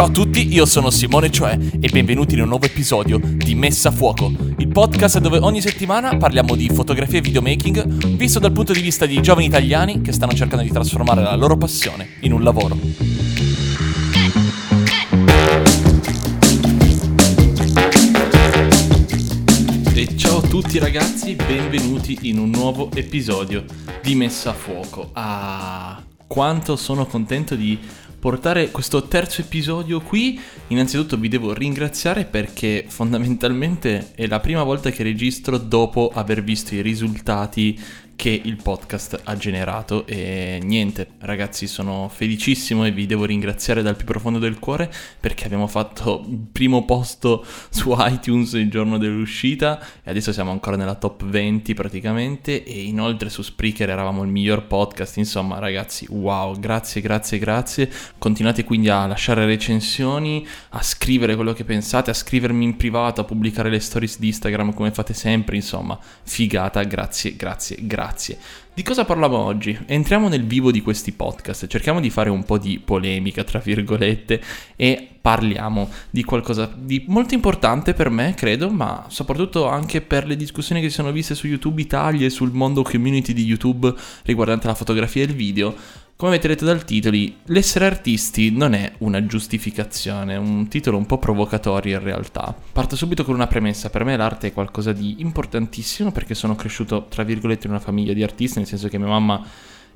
Ciao a tutti, io sono Simone Cioè e benvenuti in un nuovo episodio di Messa a Fuoco, il podcast dove ogni settimana parliamo di fotografia e videomaking visto dal punto di vista di giovani italiani che stanno cercando di trasformare la loro passione in un lavoro. E ciao a tutti ragazzi, benvenuti in un nuovo episodio di Messa a Fuoco. Ah, quanto sono contento di portare questo terzo episodio qui. Innanzitutto vi devo ringraziare perché fondamentalmente è la prima volta che registro dopo aver visto i risultati che il podcast ha generato. E niente ragazzi sono felicissimo e vi devo ringraziare dal più profondo del cuore perché abbiamo fatto il primo posto su iTunes il giorno dell'uscita e adesso siamo ancora nella top 20 praticamente. E inoltre su Spreaker eravamo il miglior podcast insomma ragazzi wow grazie grazie grazie. Continuate quindi a lasciare recensioni a scrivere quello che pensate a scrivermi in privato a pubblicare le stories di Instagram come fate sempre insomma figata grazie grazie grazie Grazie. Di cosa parliamo oggi? Entriamo nel vivo di questi podcast, cerchiamo di fare un po' di polemica, tra virgolette, e parliamo di qualcosa di molto importante per me, credo, ma soprattutto anche per le discussioni che si sono viste su YouTube Italia e sul mondo community di YouTube riguardante la fotografia e il video come avete letto dal titolo, l'essere artisti non è una giustificazione, è un titolo un po' provocatorio in realtà. Parto subito con una premessa, per me l'arte è qualcosa di importantissimo perché sono cresciuto tra virgolette in una famiglia di artisti, nel senso che mia mamma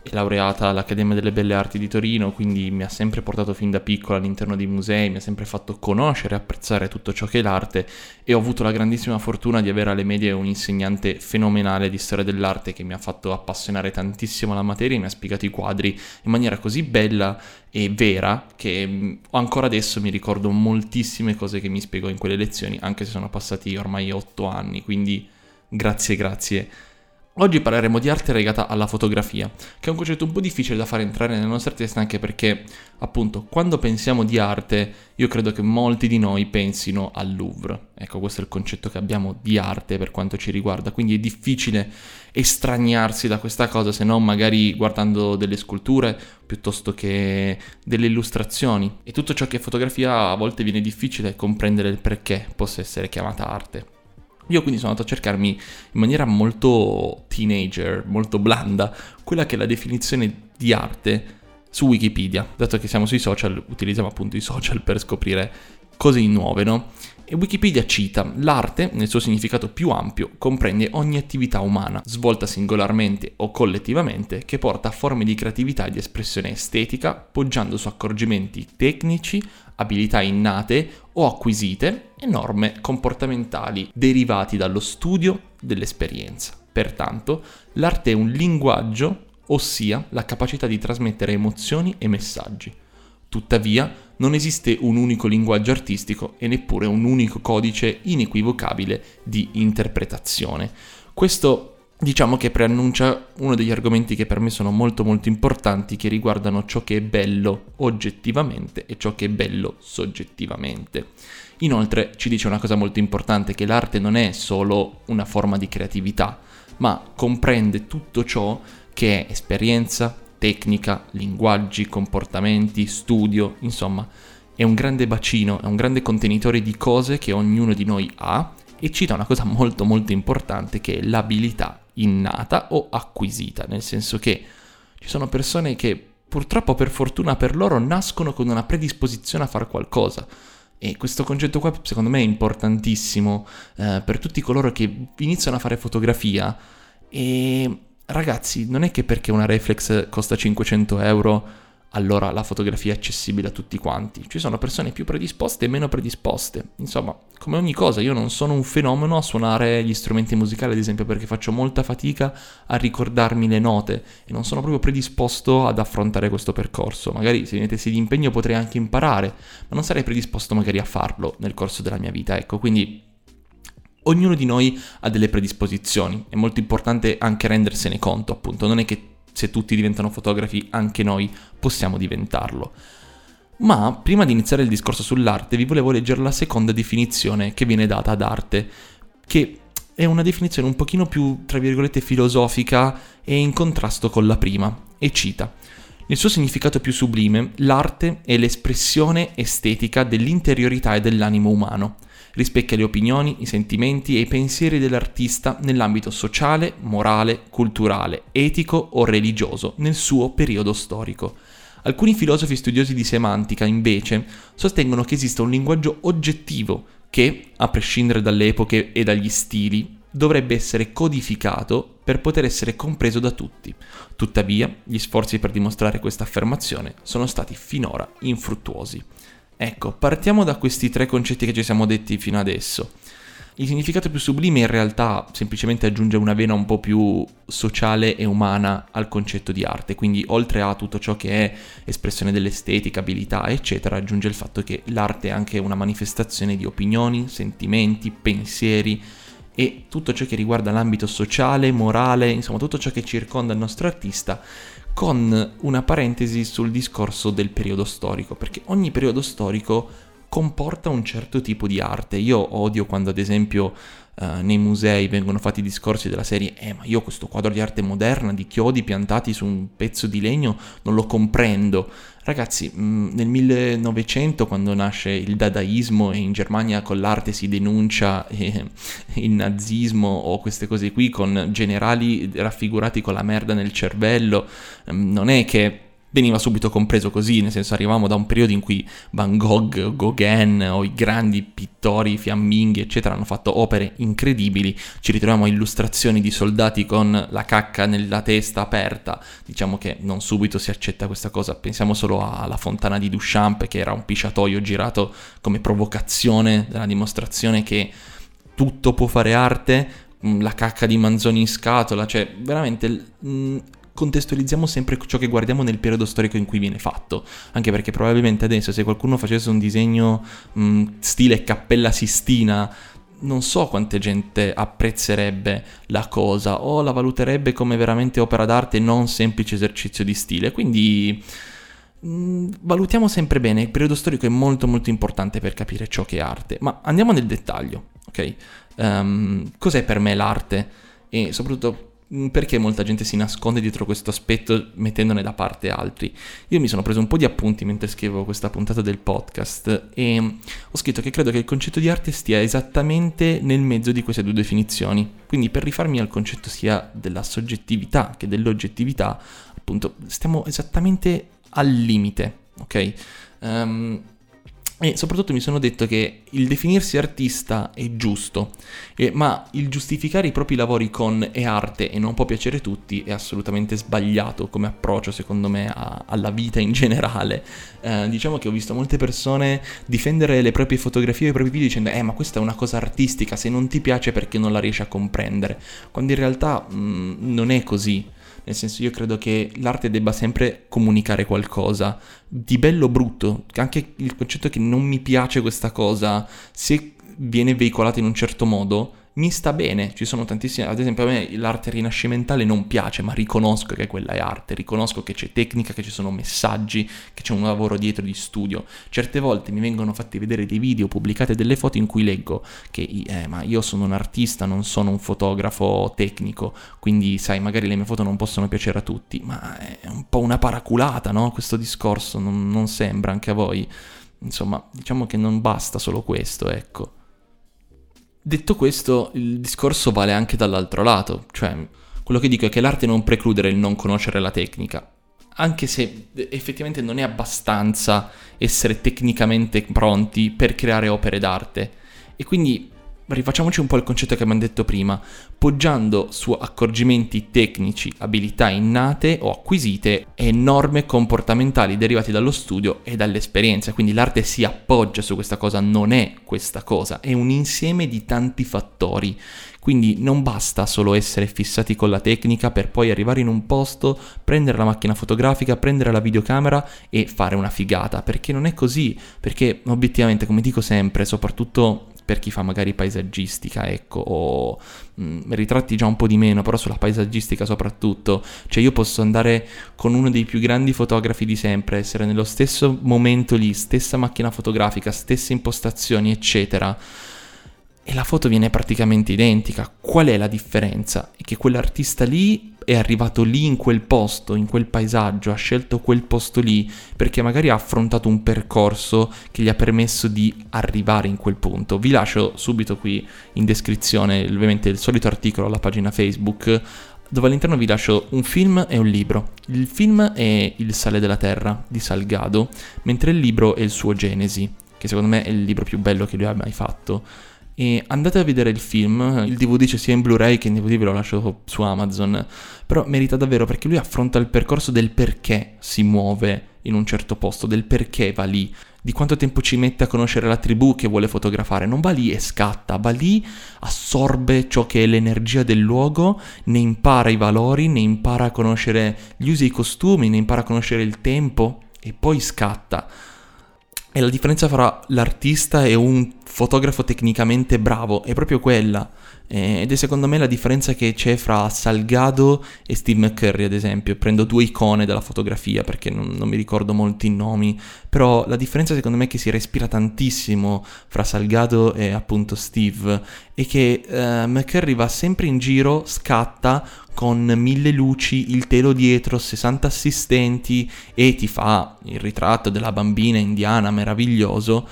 è laureata all'Accademia delle Belle Arti di Torino, quindi mi ha sempre portato fin da piccolo all'interno dei musei, mi ha sempre fatto conoscere e apprezzare tutto ciò che è l'arte e ho avuto la grandissima fortuna di avere alle medie un insegnante fenomenale di storia dell'arte che mi ha fatto appassionare tantissimo la materia e mi ha spiegato i quadri in maniera così bella e vera che mm, ancora adesso mi ricordo moltissime cose che mi spiegò in quelle lezioni, anche se sono passati ormai otto anni, quindi grazie grazie Oggi parleremo di arte legata alla fotografia, che è un concetto un po' difficile da fare entrare nelle nostre teste anche perché, appunto, quando pensiamo di arte, io credo che molti di noi pensino al Louvre. Ecco, questo è il concetto che abbiamo di arte per quanto ci riguarda, quindi è difficile estraniarsi da questa cosa se non magari guardando delle sculture piuttosto che delle illustrazioni. E tutto ciò che è fotografia a volte viene difficile comprendere il perché possa essere chiamata arte. Io quindi sono andato a cercarmi in maniera molto teenager, molto blanda, quella che è la definizione di arte su Wikipedia. Dato che siamo sui social, utilizziamo appunto i social per scoprire cose nuove, no? E Wikipedia cita, l'arte, nel suo significato più ampio, comprende ogni attività umana, svolta singolarmente o collettivamente, che porta a forme di creatività e di espressione estetica, poggiando su accorgimenti tecnici, abilità innate o acquisite e norme comportamentali derivati dallo studio dell'esperienza. Pertanto, l'arte è un linguaggio, ossia la capacità di trasmettere emozioni e messaggi. Tuttavia, non esiste un unico linguaggio artistico e neppure un unico codice inequivocabile di interpretazione. Questo diciamo che preannuncia uno degli argomenti che per me sono molto molto importanti che riguardano ciò che è bello oggettivamente e ciò che è bello soggettivamente. Inoltre ci dice una cosa molto importante che l'arte non è solo una forma di creatività, ma comprende tutto ciò che è esperienza, tecnica, linguaggi, comportamenti, studio, insomma, è un grande bacino, è un grande contenitore di cose che ognuno di noi ha e cita una cosa molto molto importante che è l'abilità innata o acquisita, nel senso che ci sono persone che purtroppo per fortuna per loro nascono con una predisposizione a fare qualcosa. E questo concetto qua secondo me è importantissimo eh, per tutti coloro che iniziano a fare fotografia e ragazzi non è che perché una reflex costa 500 euro allora la fotografia è accessibile a tutti quanti. Ci sono persone più predisposte e meno predisposte. Insomma, come ogni cosa, io non sono un fenomeno a suonare gli strumenti musicali, ad esempio, perché faccio molta fatica a ricordarmi le note e non sono proprio predisposto ad affrontare questo percorso. Magari se mi mettessi di impegno potrei anche imparare, ma non sarei predisposto magari a farlo nel corso della mia vita. Ecco, quindi ognuno di noi ha delle predisposizioni, è molto importante anche rendersene conto, appunto, non è che se tutti diventano fotografi anche noi possiamo diventarlo. Ma prima di iniziare il discorso sull'arte vi volevo leggere la seconda definizione che viene data ad arte, che è una definizione un pochino più, tra virgolette, filosofica e in contrasto con la prima, e cita. Nel suo significato più sublime, l'arte è l'espressione estetica dell'interiorità e dell'animo umano rispecchia le opinioni, i sentimenti e i pensieri dell'artista nell'ambito sociale, morale, culturale, etico o religioso nel suo periodo storico. Alcuni filosofi studiosi di semantica, invece, sostengono che esista un linguaggio oggettivo che, a prescindere dalle epoche e dagli stili, dovrebbe essere codificato per poter essere compreso da tutti. Tuttavia, gli sforzi per dimostrare questa affermazione sono stati finora infruttuosi. Ecco, partiamo da questi tre concetti che ci siamo detti fino adesso. Il significato più sublime in realtà semplicemente aggiunge una vena un po' più sociale e umana al concetto di arte, quindi oltre a tutto ciò che è espressione dell'estetica, abilità, eccetera, aggiunge il fatto che l'arte è anche una manifestazione di opinioni, sentimenti, pensieri e tutto ciò che riguarda l'ambito sociale, morale, insomma tutto ciò che circonda il nostro artista con una parentesi sul discorso del periodo storico, perché ogni periodo storico comporta un certo tipo di arte. Io odio quando ad esempio uh, nei musei vengono fatti discorsi della serie eh ma io questo quadro di arte moderna di chiodi piantati su un pezzo di legno non lo comprendo. Ragazzi, mm, nel 1900 quando nasce il dadaismo e in Germania con l'arte si denuncia eh, il nazismo o queste cose qui con generali raffigurati con la merda nel cervello, mm, non è che veniva subito compreso così, nel senso arrivavamo da un periodo in cui Van Gogh, Gauguin o i grandi pittori fiamminghi eccetera hanno fatto opere incredibili, ci ritroviamo illustrazioni di soldati con la cacca nella testa aperta, diciamo che non subito si accetta questa cosa, pensiamo solo alla fontana di Duchamp che era un pisciatoio girato come provocazione della dimostrazione che tutto può fare arte, mm, la cacca di Manzoni in scatola, cioè veramente mm, contestualizziamo sempre ciò che guardiamo nel periodo storico in cui viene fatto, anche perché probabilmente adesso se qualcuno facesse un disegno mh, stile Cappella Sistina, non so quante gente apprezzerebbe la cosa o la valuterebbe come veramente opera d'arte e non semplice esercizio di stile, quindi mh, valutiamo sempre bene, il periodo storico è molto molto importante per capire ciò che è arte, ma andiamo nel dettaglio, ok? Um, cos'è per me l'arte? E soprattutto Mm, perché molta gente si nasconde dietro questo aspetto mettendone da parte altri. Io mi sono preso un po' di appunti mentre scrivevo questa puntata del podcast e ho scritto che credo che il concetto di arte stia esattamente nel mezzo di queste due definizioni. Quindi per rifarmi al concetto sia della soggettività che dell'oggettività, appunto, stiamo esattamente al limite, ok? Um, e soprattutto mi sono detto che il definirsi artista è giusto, eh, ma il giustificare i propri lavori con è arte e non può piacere a tutti è assolutamente sbagliato come approccio secondo me a, alla vita in generale. Eh, diciamo che ho visto molte persone difendere le proprie fotografie e i propri video dicendo eh ma questa è una cosa artistica, se non ti piace perché non la riesci a comprendere, quando in realtà mh, mm, non è così nel senso io credo che l'arte debba sempre comunicare qualcosa di bello o brutto, anche il concetto che non mi piace questa cosa, se viene veicolata in un certo modo, mi sta bene, ci sono tantissime, ad esempio a me l'arte rinascimentale non piace, ma riconosco che quella è arte, riconosco che c'è tecnica, che ci sono messaggi, che c'è un lavoro dietro di studio. Certe volte mi vengono fatti vedere dei video, pubblicate delle foto in cui leggo che eh, ma io sono un artista, non sono un fotografo tecnico, quindi sai, magari le mie foto non possono piacere a tutti, ma è un po' una paraculata, no? Questo discorso non, non sembra anche a voi. Insomma, diciamo che non basta solo questo, ecco. Detto questo, il discorso vale anche dall'altro lato, cioè quello che dico è che l'arte non preclude il non conoscere la tecnica, anche se effettivamente non è abbastanza essere tecnicamente pronti per creare opere d'arte. E quindi rifacciamoci un po' il concetto che abbiamo detto prima, poggiando su accorgimenti tecnici, abilità innate o acquisite e norme comportamentali derivate dallo studio e dall'esperienza. Quindi l'arte si appoggia su questa cosa, non è questa cosa, è un insieme di tanti fattori. Quindi non basta solo essere fissati con la tecnica per poi arrivare in un posto, prendere la macchina fotografica, prendere la videocamera e fare una figata, perché non è così, perché obiettivamente, come dico sempre, soprattutto per chi fa magari paesaggistica, ecco, o mh, mm, ritratti già un po' di meno, però sulla paesaggistica soprattutto, cioè io posso andare con uno dei più grandi fotografi di sempre, essere nello stesso momento lì, stessa macchina fotografica, stesse impostazioni, eccetera e la foto viene praticamente identica. Qual è la differenza? È che quell'artista lì è arrivato lì in quel posto, in quel paesaggio, ha scelto quel posto lì perché magari ha affrontato un percorso che gli ha permesso di arrivare in quel punto. Vi lascio subito qui in descrizione ovviamente il solito articolo alla pagina Facebook dove all'interno vi lascio un film e un libro. Il film è Il sale della terra di Salgado, mentre il libro è il suo Genesi, che secondo me è il libro più bello che lui abbia mai fatto. E andate a vedere il film, il DVD c'è sia in Blu-ray che in DVD ve lo lascio su Amazon, però merita davvero perché lui affronta il percorso del perché si muove in un certo posto, del perché va lì, di quanto tempo ci mette a conoscere la tribù che vuole fotografare, non va lì e scatta, va lì, assorbe ciò che è l'energia del luogo, ne impara i valori, ne impara a conoscere gli usi e i costumi, ne impara a conoscere il tempo e poi scatta. E la differenza fra l'artista e un fotografo tecnicamente bravo è proprio quella. Eh, ed è secondo me la differenza che c'è fra Salgado e Steve McCurry, ad esempio. Prendo due icone della fotografia perché non, non, mi ricordo molti nomi, però la differenza secondo me è che si respira tantissimo fra Salgado e appunto Steve. E che eh, McCurry va sempre in giro, scatta con mille luci, il telo dietro, 60 assistenti e ti fa il ritratto della bambina indiana meraviglioso,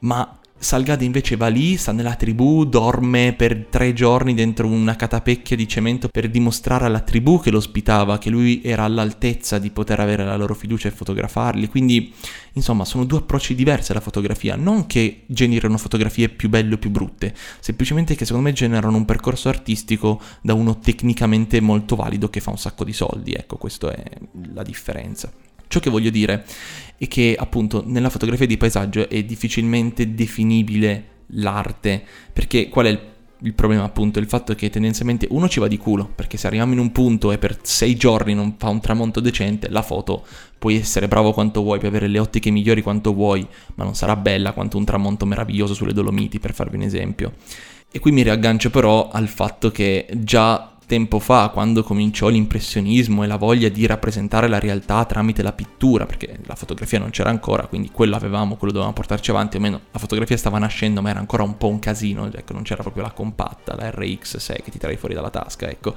ma Salgado invece va lì, sta nella tribù, dorme per tre giorni dentro una catapecchia di cemento per dimostrare alla tribù che lo ospitava che lui era all'altezza di poter avere la loro fiducia e fotografarli. Quindi, insomma, sono due approcci diversi alla fotografia. Non che generano fotografie più belle o più brutte, semplicemente che secondo me generano un percorso artistico da uno tecnicamente molto valido che fa un sacco di soldi. Ecco, questa è la differenza. Ciò che voglio dire è che appunto nella fotografia di paesaggio è difficilmente definibile l'arte, perché qual è il, il problema appunto? Il fatto che tendenzialmente uno ci va di culo, perché se arriviamo in un punto e per sei giorni non fa un tramonto decente, la foto puoi essere bravo quanto vuoi, puoi avere le ottiche migliori quanto vuoi, ma non sarà bella quanto un tramonto meraviglioso sulle Dolomiti, per farvi un esempio. E qui mi riaggancio però al fatto che già tempo fa, quando cominciò l'impressionismo e la voglia di rappresentare la realtà tramite la pittura, perché la fotografia non c'era ancora, quindi quello avevamo, quello dovevamo portarci avanti, almeno la fotografia stava nascendo, ma era ancora un po' un casino, ecco, non c'era proprio la compatta, la RX6 che ti trai fuori dalla tasca, ecco.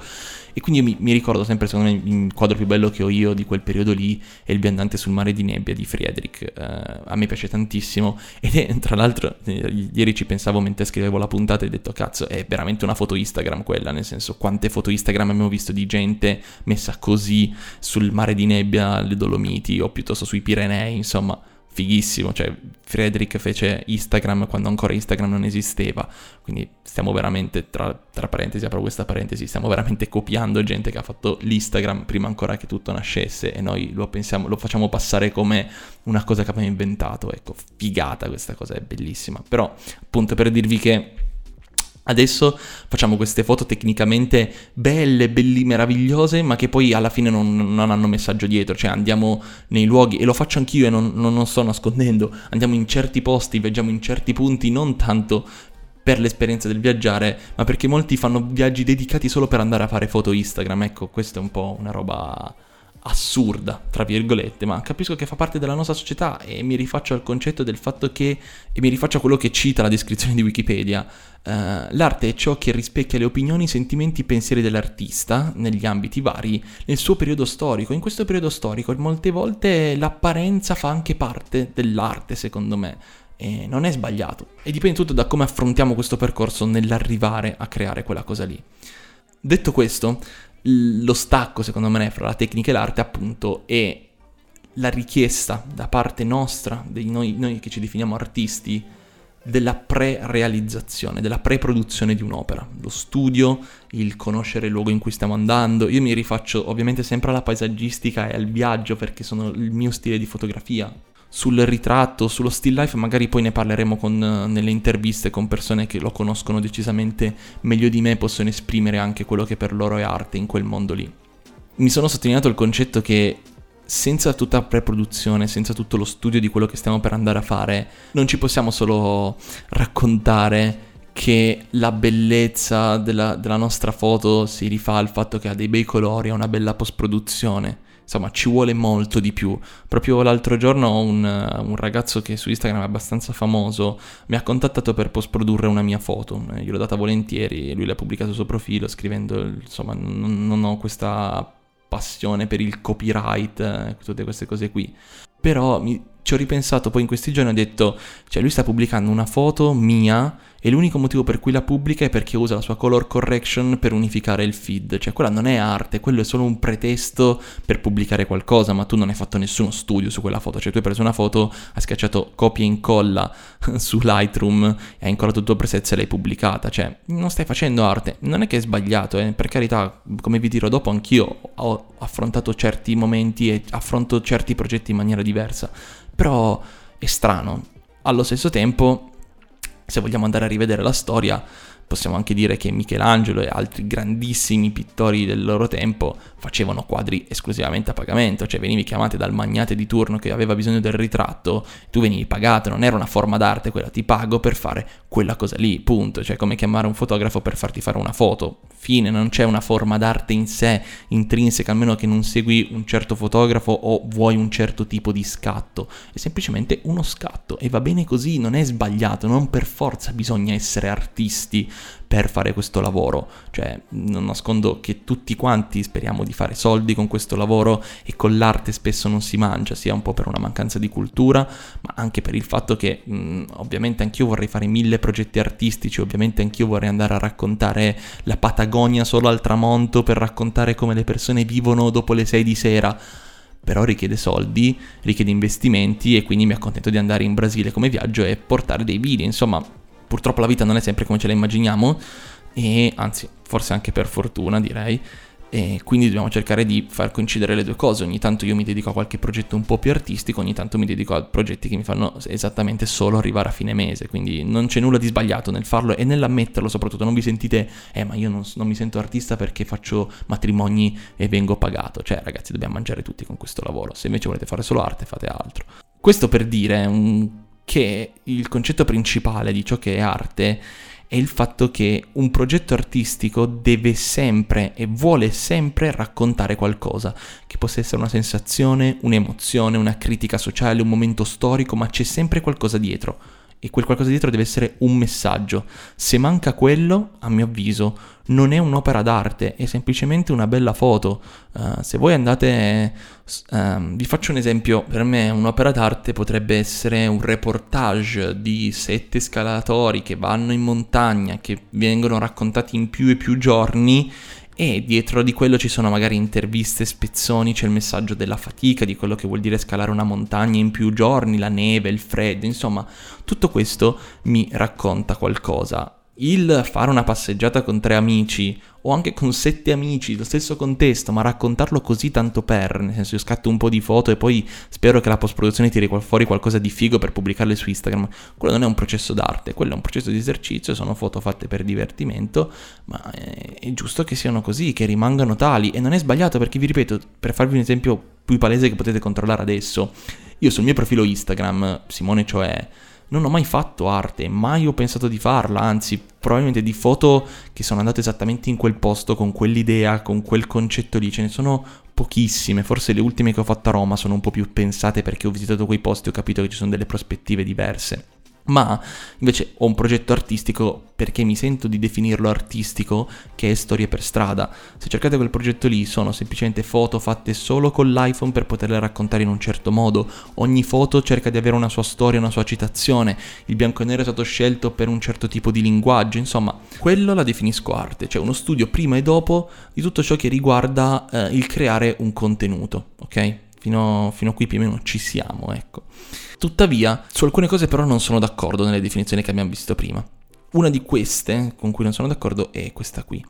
E quindi mi, mi ricordo sempre, secondo me, il quadro più bello che ho io di quel periodo lì è Il viandante sul mare di nebbia di Friedrich. Eh, a me piace tantissimo ed è, tra l'altro, eh, ieri ci pensavo mentre scrivevo la puntata e ho detto, cazzo, è veramente una foto Instagram quella, nel senso, quante foto Instagram abbiamo visto di gente messa così sul mare di nebbia alle Dolomiti o piuttosto sui Pirenei, insomma fighissimo, cioè Frederick fece Instagram quando ancora Instagram non esisteva, quindi stiamo veramente, tra, tra, parentesi, apro questa parentesi, stiamo veramente copiando gente che ha fatto l'Instagram prima ancora che tutto nascesse e noi lo, pensiamo, lo facciamo passare come una cosa che abbiamo inventato, ecco, figata questa cosa, è bellissima, però appunto per dirvi che Adesso facciamo queste foto tecnicamente belle, belli, meravigliose, ma che poi alla fine non, non, hanno messaggio dietro, cioè andiamo nei luoghi, e lo faccio anch'io e non, non, non sto nascondendo, andiamo in certi posti, viaggiamo in certi punti, non tanto per l'esperienza del viaggiare, ma perché molti fanno viaggi dedicati solo per andare a fare foto Instagram, ecco, questa è un po' una roba assurda, tra virgolette, ma capisco che fa parte della nostra società e mi rifaccio al concetto del fatto che, e mi rifaccio a quello che cita la descrizione di Wikipedia, uh, l'arte è ciò che rispecchia le opinioni, i sentimenti, i pensieri dell'artista negli ambiti vari nel suo periodo storico. In questo periodo storico molte volte l'apparenza fa anche parte dell'arte, secondo me. E non è sbagliato. E dipende tutto da come affrontiamo questo percorso nell'arrivare a creare quella cosa lì. Detto questo, lo stacco, secondo me, fra la tecnica e l'arte, appunto, è la richiesta da parte nostra, di noi, noi che ci definiamo artisti, della pre-realizzazione, della pre-produzione di un'opera, lo studio, il conoscere il luogo in cui stiamo andando. Io mi rifaccio ovviamente sempre alla paesaggistica e al viaggio perché sono il mio stile di fotografia. Sul ritratto, sullo still life, magari poi ne parleremo con, nelle interviste con persone che lo conoscono decisamente meglio di me, possono esprimere anche quello che per loro è arte in quel mondo lì. Mi sono sottolineato il concetto che senza tutta la pre-produzione, senza tutto lo studio di quello che stiamo per andare a fare, non ci possiamo solo raccontare che la bellezza della, della nostra foto si rifà al fatto che ha dei bei colori, ha una bella post-produzione. Insomma, ci vuole molto di più. Proprio l'altro giorno un, un, ragazzo che su Instagram è abbastanza famoso mi ha contattato per post-produrre una mia foto. Gliel'ho data volentieri lui l'ha pubblicato sul profilo scrivendo, insomma, non, non ho questa passione per il copyright, eh, tutte queste cose qui. Però mi, ci ho ripensato poi in questi giorni ho detto, cioè lui sta pubblicando una foto mia e l'unico motivo per cui la pubblica è perché usa la sua color correction per unificare il feed, cioè quella non è arte, quello è solo un pretesto per pubblicare qualcosa, ma tu non hai fatto nessuno studio su quella foto, cioè tu hai preso una foto, hai schiacciato copia e incolla su Lightroom e hai incollato il tuo preset e l'hai pubblicata, cioè non stai facendo arte, non è che è sbagliato, eh? per carità, come vi dirò dopo, anch'io ho affrontato certi momenti e affronto certi progetti in maniera diversa, però è strano. Allo stesso tempo se vogliamo andare a rivedere la storia, possiamo anche dire che Michelangelo e altri grandissimi pittori del loro tempo facevano quadri esclusivamente a pagamento, cioè venivi chiamato dal magnate di turno che aveva bisogno del ritratto, tu venivi pagato, non era una forma d'arte quella, ti pago per fare quella cosa lì, punto, cioè come chiamare un fotografo per farti fare una foto, fine, non c'è una forma d'arte in sé intrinseca, almeno che non segui un certo fotografo o vuoi un certo tipo di scatto, è semplicemente uno scatto e va bene così, non è sbagliato, non per forza bisogna essere artisti per fare questo lavoro. Cioè, non nascondo che tutti quanti speriamo di fare soldi con questo lavoro e con l'arte spesso non si mangia, sia un po' per una mancanza di cultura, ma anche per il fatto che mh, ovviamente anch'io vorrei fare mille progetti artistici, ovviamente anch'io vorrei andare a raccontare la Patagonia solo al tramonto per raccontare come le persone vivono dopo le 6 di sera però richiede soldi, richiede investimenti e quindi mi accontento di andare in Brasile come viaggio e portare dei video, insomma purtroppo la vita non è sempre come ce la immaginiamo e anzi forse anche per fortuna direi e quindi dobbiamo cercare di far coincidere le due cose. Ogni tanto io mi dedico a qualche progetto un po' più artistico, ogni tanto mi dedico a progetti che mi fanno esattamente solo arrivare a fine mese. Quindi non c'è nulla di sbagliato nel farlo e nell'ammetterlo soprattutto. Non vi sentite, eh ma io non, non mi sento artista perché faccio matrimoni e vengo pagato. Cioè ragazzi dobbiamo mangiare tutti con questo lavoro. Se invece volete fare solo arte fate altro. Questo per dire un che il concetto principale di ciò che è arte è il fatto che un progetto artistico deve sempre e vuole sempre raccontare qualcosa, che possa essere una sensazione, un'emozione, una critica sociale, un momento storico, ma c'è sempre qualcosa dietro e quel qualcosa dietro deve essere un messaggio. Se manca quello, a mio avviso, non è un'opera d'arte, è semplicemente una bella foto. Uh, se voi andate, uh, vi faccio un esempio, per me un'opera d'arte potrebbe essere un reportage di sette scalatori che vanno in montagna, che vengono raccontati in più e più giorni e dietro di quello ci sono magari interviste, spezzoni, c'è il messaggio della fatica, di quello che vuol dire scalare una montagna in più giorni, la neve, il freddo, insomma, tutto questo mi racconta qualcosa il fare una passeggiata con tre amici o anche con sette amici, lo stesso contesto, ma raccontarlo così tanto per, nel senso io scatto un po' di foto e poi spero che la post-produzione tiri fuori qualcosa di figo per pubblicarle su Instagram, quello non è un processo d'arte, quello è un processo di esercizio, sono foto fatte per divertimento, ma è giusto che siano così, che rimangano tali. E non è sbagliato perché vi ripeto, per farvi un esempio più palese che potete controllare adesso, io sul mio profilo Instagram, Simone cioè non ho mai fatto arte, mai ho pensato di farla, anzi probabilmente di foto che sono andate esattamente in quel posto, con quell'idea, con quel concetto lì, ce ne sono pochissime, forse le ultime che ho fatto a Roma sono un po' più pensate perché ho visitato quei posti e ho capito che ci sono delle prospettive diverse ma invece ho un progetto artistico perché mi sento di definirlo artistico che è Storie per strada. Se cercate quel progetto lì sono semplicemente foto fatte solo con l'iPhone per poterle raccontare in un certo modo. Ogni foto cerca di avere una sua storia, una sua citazione. Il bianco e nero è stato scelto per un certo tipo di linguaggio, insomma, quello la definisco arte, cioè uno studio prima e dopo di tutto ciò che riguarda eh, il creare un contenuto, ok? Fino, fino a qui più o meno ci siamo, ecco. Tuttavia, su alcune cose però non sono d'accordo nelle definizioni che abbiamo visto prima. Una di queste con cui non sono d'accordo è questa qui.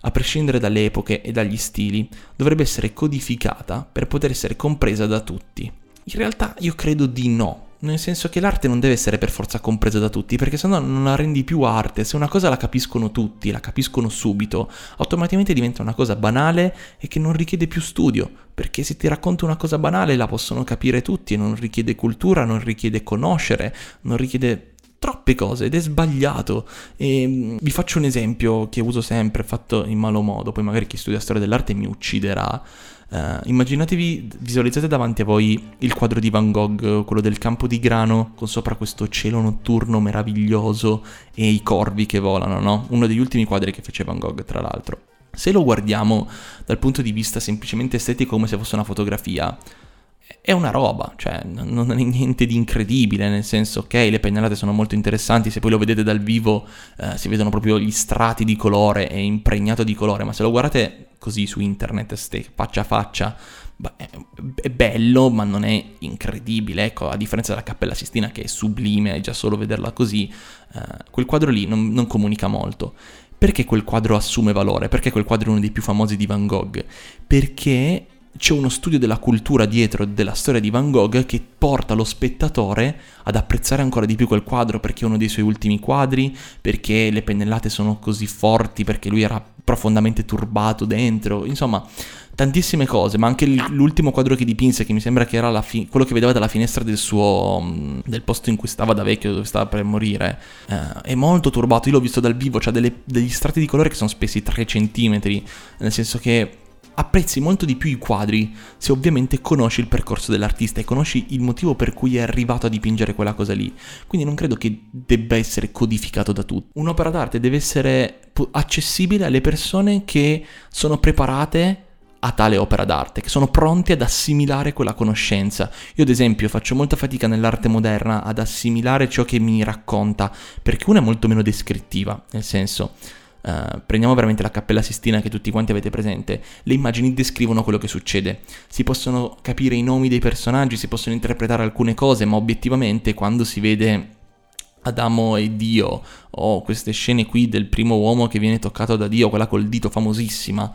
A prescindere dalle epoche e dagli stili, dovrebbe essere codificata per poter essere compresa da tutti. In realtà io credo di no, nel senso che l'arte non deve essere per forza compresa da tutti, perché sennò non la rendi più arte. Se una cosa la capiscono tutti, la capiscono subito, automaticamente diventa una cosa banale e che non richiede più studio, perché se ti racconto una cosa banale la possono capire tutti e non richiede cultura, non richiede conoscere, non richiede troppe cose ed è sbagliato. E mm, vi faccio un esempio che uso sempre, fatto in malo modo, poi magari chi studia storia dell'arte mi ucciderà. Uh, immaginatevi, visualizzate davanti a voi il quadro di Van Gogh, quello del campo di grano, con sopra questo cielo notturno meraviglioso e i corvi che volano, no? Uno degli ultimi quadri che fece Van Gogh, tra l'altro. Se lo guardiamo dal punto di vista semplicemente estetico, come se fosse una fotografia, è una roba, cioè non è niente di incredibile, nel senso ok, le pennellate sono molto interessanti, se poi lo vedete dal vivo eh, si vedono proprio gli strati di colore, è impregnato di colore, ma se lo guardate così su internet, ste, faccia a faccia, è, è bello, ma non è incredibile, ecco, a differenza della Cappella Sistina che è sublime, già solo vederla così, eh, quel quadro lì non, non comunica molto. Perché quel quadro assume valore? Perché quel quadro è uno dei più famosi di Van Gogh? Perché c'è uno studio della cultura dietro della storia di Van Gogh che porta lo spettatore ad apprezzare ancora di più quel quadro perché è uno dei suoi ultimi quadri, perché le pennellate sono così forti, perché lui era profondamente turbato dentro, insomma tantissime cose, ma anche l'ultimo quadro che dipinse, che mi sembra che era fi- quello che vedeva dalla finestra del suo del posto in cui stava da vecchio, dove stava per morire, eh, è molto turbato. Io l'ho visto dal vivo, ha delle, degli strati di colore che sono spessi 3 cm, nel senso che apprezzi molto di più i quadri se ovviamente conosci il percorso dell'artista e conosci il motivo per cui è arrivato a dipingere quella cosa lì. Quindi non credo che debba essere codificato da tutti. Un'opera d'arte deve essere accessibile alle persone che sono preparate a tale opera d'arte, che sono pronti ad assimilare quella conoscenza. Io ad esempio faccio molta fatica nell'arte moderna ad assimilare ciò che mi racconta, perché una è molto meno descrittiva, nel senso Uh, prendiamo veramente la Cappella Sistina che tutti quanti avete presente, le immagini descrivono quello che succede, si possono capire i nomi dei personaggi, si possono interpretare alcune cose, ma obiettivamente quando si vede Adamo e Dio o queste scene qui del primo uomo che viene toccato da Dio, quella col dito famosissima,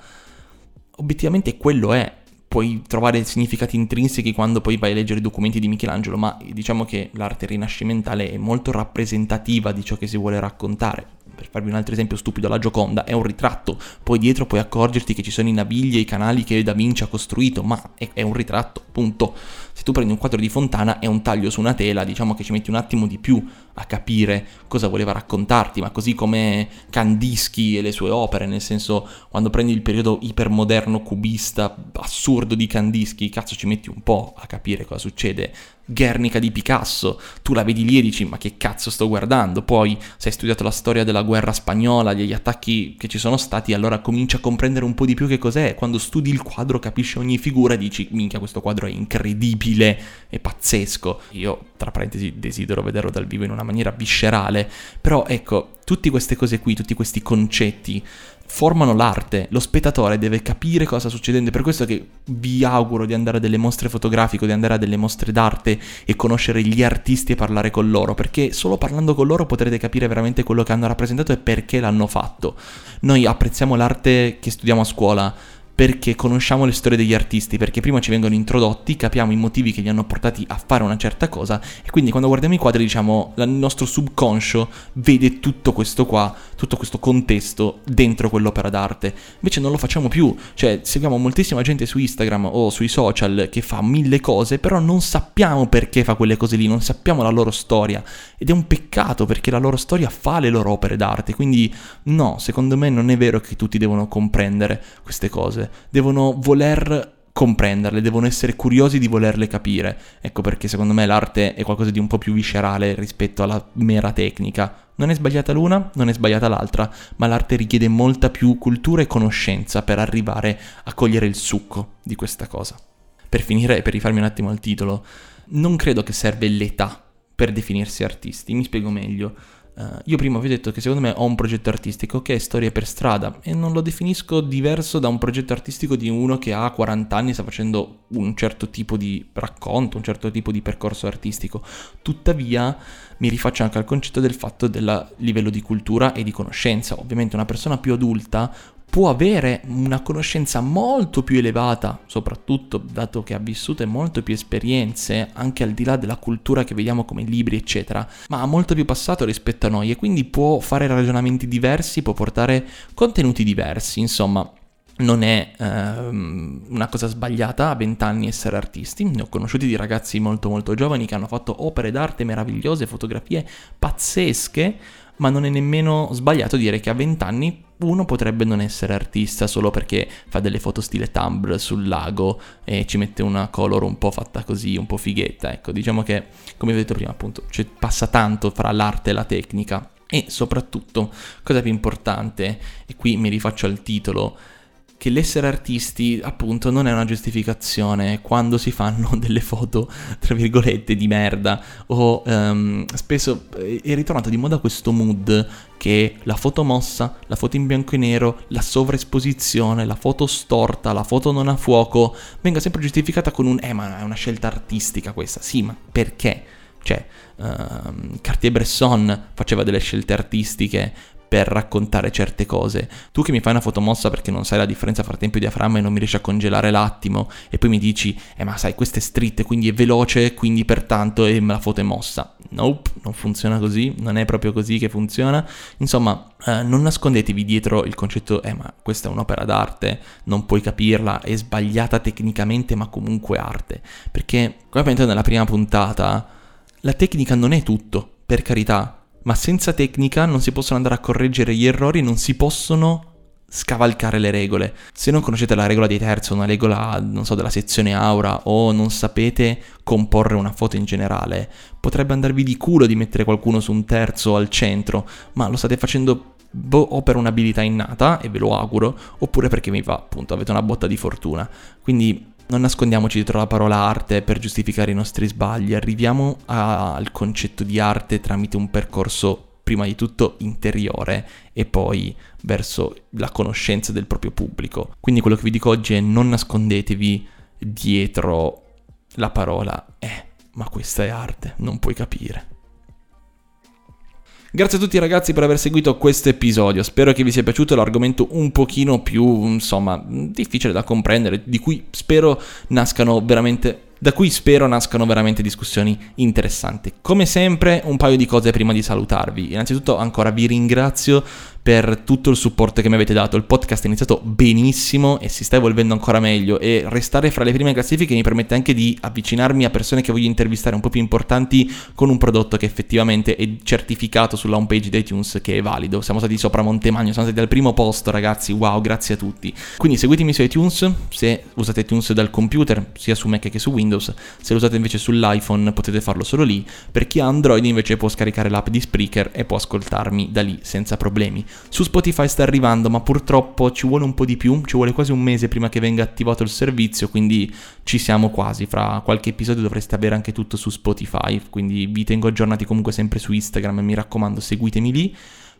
obiettivamente quello è. Puoi trovare significati intrinseci quando poi vai a leggere i documenti di Michelangelo, ma diciamo che l'arte rinascimentale è molto rappresentativa di ciò che si vuole raccontare. Per farvi un altro esempio stupido, la Gioconda è un ritratto, poi dietro puoi accorgerti che ci sono i navigli e i canali che Da Vinci ha costruito, ma è, è un ritratto, punto. Se tu prendi un quadro di Fontana è un taglio su una tela, diciamo che ci metti un attimo di più a capire cosa voleva raccontarti, ma così come Kandinsky e le sue opere, nel senso quando prendi il periodo ipermoderno cubista assurdo di Kandinsky, cazzo ci metti un po' a capire cosa succede Guernica di Picasso, tu la vedi lì e dici ma che cazzo sto guardando, poi se hai studiato la storia della guerra spagnola, degli attacchi che ci sono stati, allora cominci a comprendere un po' di più che cos'è, quando studi il quadro capisci ogni figura e dici minchia questo quadro è incredibile, è pazzesco, io tra parentesi desidero vederlo dal vivo in una maniera viscerale, però ecco, tutte queste cose qui, tutti questi concetti formano l'arte, lo spettatore deve capire cosa sta succedendo, è per questo che vi auguro di andare a delle mostre fotografiche, di andare a delle mostre d'arte e conoscere gli artisti e parlare con loro, perché solo parlando con loro potrete capire veramente quello che hanno rappresentato e perché l'hanno fatto. Noi apprezziamo l'arte che studiamo a scuola, perché conosciamo le storie degli artisti, perché prima ci vengono introdotti, capiamo i motivi che li hanno portati a fare una certa cosa e quindi quando guardiamo i quadri diciamo il nostro subconscio vede tutto questo qua, tutto questo contesto dentro quell'opera d'arte. Invece non lo facciamo più, cioè seguiamo moltissima gente su Instagram o sui social che fa mille cose, però non sappiamo perché fa quelle cose lì, non sappiamo la loro storia. Ed è un peccato perché la loro storia fa le loro opere d'arte, quindi no, secondo me non è vero che tutti devono comprendere queste cose devono voler comprenderle, devono essere curiosi di volerle capire. Ecco perché secondo me l'arte è qualcosa di un po' più viscerale rispetto alla mera tecnica. Non è sbagliata l'una, non è sbagliata l'altra, ma l'arte richiede molta più cultura e conoscenza per arrivare a cogliere il succo di questa cosa. Per finire e per rifarmi un attimo al titolo, non credo che serve l'età per definirsi artisti, mi spiego meglio. Uh, io prima vi ho detto che secondo me ho un progetto artistico che è Storie per strada e non lo definisco diverso da un progetto artistico di uno che ha 40 anni e sta facendo un certo tipo di racconto, un certo tipo di percorso artistico. Tuttavia mi rifaccio anche al concetto del fatto del livello di cultura e di conoscenza. Ovviamente una persona più adulta può avere una conoscenza molto più elevata, soprattutto dato che ha vissuto molto più esperienze, anche al di là della cultura che vediamo come libri, eccetera, ma ha molto più passato rispetto a noi e quindi può fare ragionamenti diversi, può portare contenuti diversi, insomma. Non è ehm, una cosa sbagliata a 20 anni essere artisti, ne ho conosciuti di ragazzi molto molto giovani che hanno fatto opere d'arte meravigliose, fotografie pazzesche, ma non è nemmeno sbagliato dire che a 20 anni uno potrebbe non essere artista solo perché fa delle foto stile Tumblr sul lago e ci mette una color un po' fatta così, un po' fighetta. Ecco, diciamo che, come vi ho detto prima, appunto, cioè, passa tanto fra l'arte e la tecnica. E soprattutto, cosa più importante, e qui mi rifaccio al titolo, che l'essere artisti appunto non è una giustificazione quando si fanno delle foto tra virgolette di merda o um, spesso è ritornato di moda questo mood che la foto mossa, la foto in bianco e nero, la sovraesposizione, la foto storta, la foto non a fuoco venga sempre giustificata con un eh ma è una scelta artistica questa, sì ma perché? Cioè, uh, Cartier-Bresson faceva delle scelte artistiche per raccontare certe cose. Tu che mi fai una fotomossa perché non sai la differenza fra tempo e diaframma e non mi riesci a congelare l'attimo e poi mi dici, eh ma sai, questa è street, quindi è veloce, quindi pertanto eh, la foto è mossa. Nope, non funziona così, non è proprio così che funziona. Insomma, eh, non nascondetevi dietro il concetto, eh ma questa è un'opera d'arte, non puoi capirla, è sbagliata tecnicamente ma comunque arte. Perché, come abbiamo detto nella prima puntata, la tecnica non è tutto, per carità, ma senza tecnica non si possono andare a correggere gli errori, non si possono scavalcare le regole. Se non conoscete la regola dei terzi, una regola, non so, della sezione aura o non sapete comporre una foto in generale, potrebbe andarvi di culo di mettere qualcuno su un terzo al centro, ma lo state facendo boh, o per un'abilità innata, e ve lo auguro, oppure perché vi va, appunto, avete una botta di fortuna. Quindi non nascondiamoci dietro la parola arte per giustificare i nostri sbagli, arriviamo a, al concetto di arte tramite un percorso prima di tutto interiore e poi verso la conoscenza del proprio pubblico. Quindi quello che vi dico oggi è non nascondetevi dietro la parola eh, ma questa è arte, non puoi capire. Grazie a tutti ragazzi per aver seguito questo episodio, spero che vi sia piaciuto l'argomento un pochino più, insomma, difficile da comprendere, di cui spero nascano veramente da cui spero nascano veramente discussioni interessanti. Come sempre, un paio di cose prima di salutarvi. Innanzitutto, ancora vi ringrazio per tutto il supporto che mi avete dato. Il podcast è iniziato benissimo e si sta evolvendo ancora meglio e restare fra le prime classifiche mi permette anche di avvicinarmi a persone che voglio intervistare un po' più importanti con un prodotto che effettivamente è certificato sulla homepage di iTunes che è valido. Siamo stati sopra Montemagno, siamo stati al primo posto ragazzi, wow, grazie a tutti. Quindi seguitemi su iTunes, se usate iTunes dal computer, sia su Mac che su Windows, se lo usate invece sull'iPhone potete farlo solo lì, per chi ha Android invece può scaricare l'app di Spreaker e può ascoltarmi da lì senza problemi. Su Spotify sta arrivando, ma purtroppo ci vuole un po' di più, ci vuole quasi un mese prima che venga attivato il servizio, quindi ci siamo quasi. Fra qualche episodio dovreste avere anche tutto su Spotify, quindi vi tengo aggiornati comunque sempre su Instagram e mi raccomando seguitemi lì.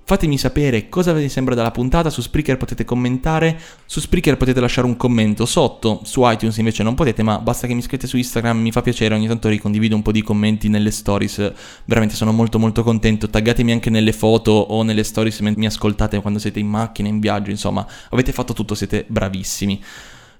Fatemi sapere cosa vi sembra della puntata, su Spreaker potete commentare, su Spreaker potete lasciare un commento sotto, su iTunes invece non potete, ma basta che mi scrivete su Instagram, mi fa piacere, ogni tanto ricondivido un po' di commenti nelle stories, veramente sono molto molto contento, taggatemi anche nelle foto o nelle stories mentre mi ascoltate quando siete in macchina, in viaggio, insomma, avete fatto tutto, siete bravissimi.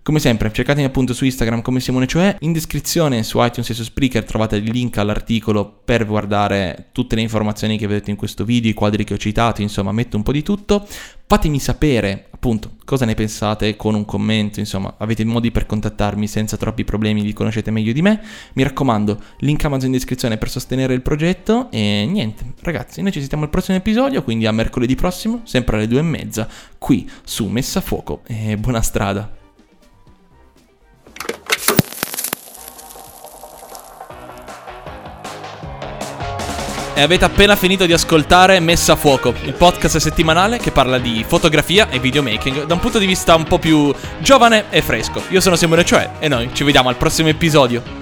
Come sempre, cercatemi appunto su Instagram come Simone Cioè. In descrizione su iTunes e su Spreaker trovate il link all'articolo per guardare tutte le informazioni che vedete in questo video, i quadri che ho citato, insomma, metto un po' di tutto. Fatemi sapere appunto cosa ne pensate con un commento, insomma, avete modi per contattarmi senza troppi problemi, vi conoscete meglio di me. Mi raccomando, link Amazon in descrizione per sostenere il progetto e niente, ragazzi, noi ci sentiamo al prossimo episodio, quindi a mercoledì prossimo, sempre alle due e mezza, qui su Messa Fuoco e buona strada. E avete appena finito di ascoltare Messa a Fuoco, il podcast settimanale che parla di fotografia e videomaking da un punto di vista un po' più giovane e fresco. Io sono Simone Cioè e noi ci vediamo al prossimo episodio.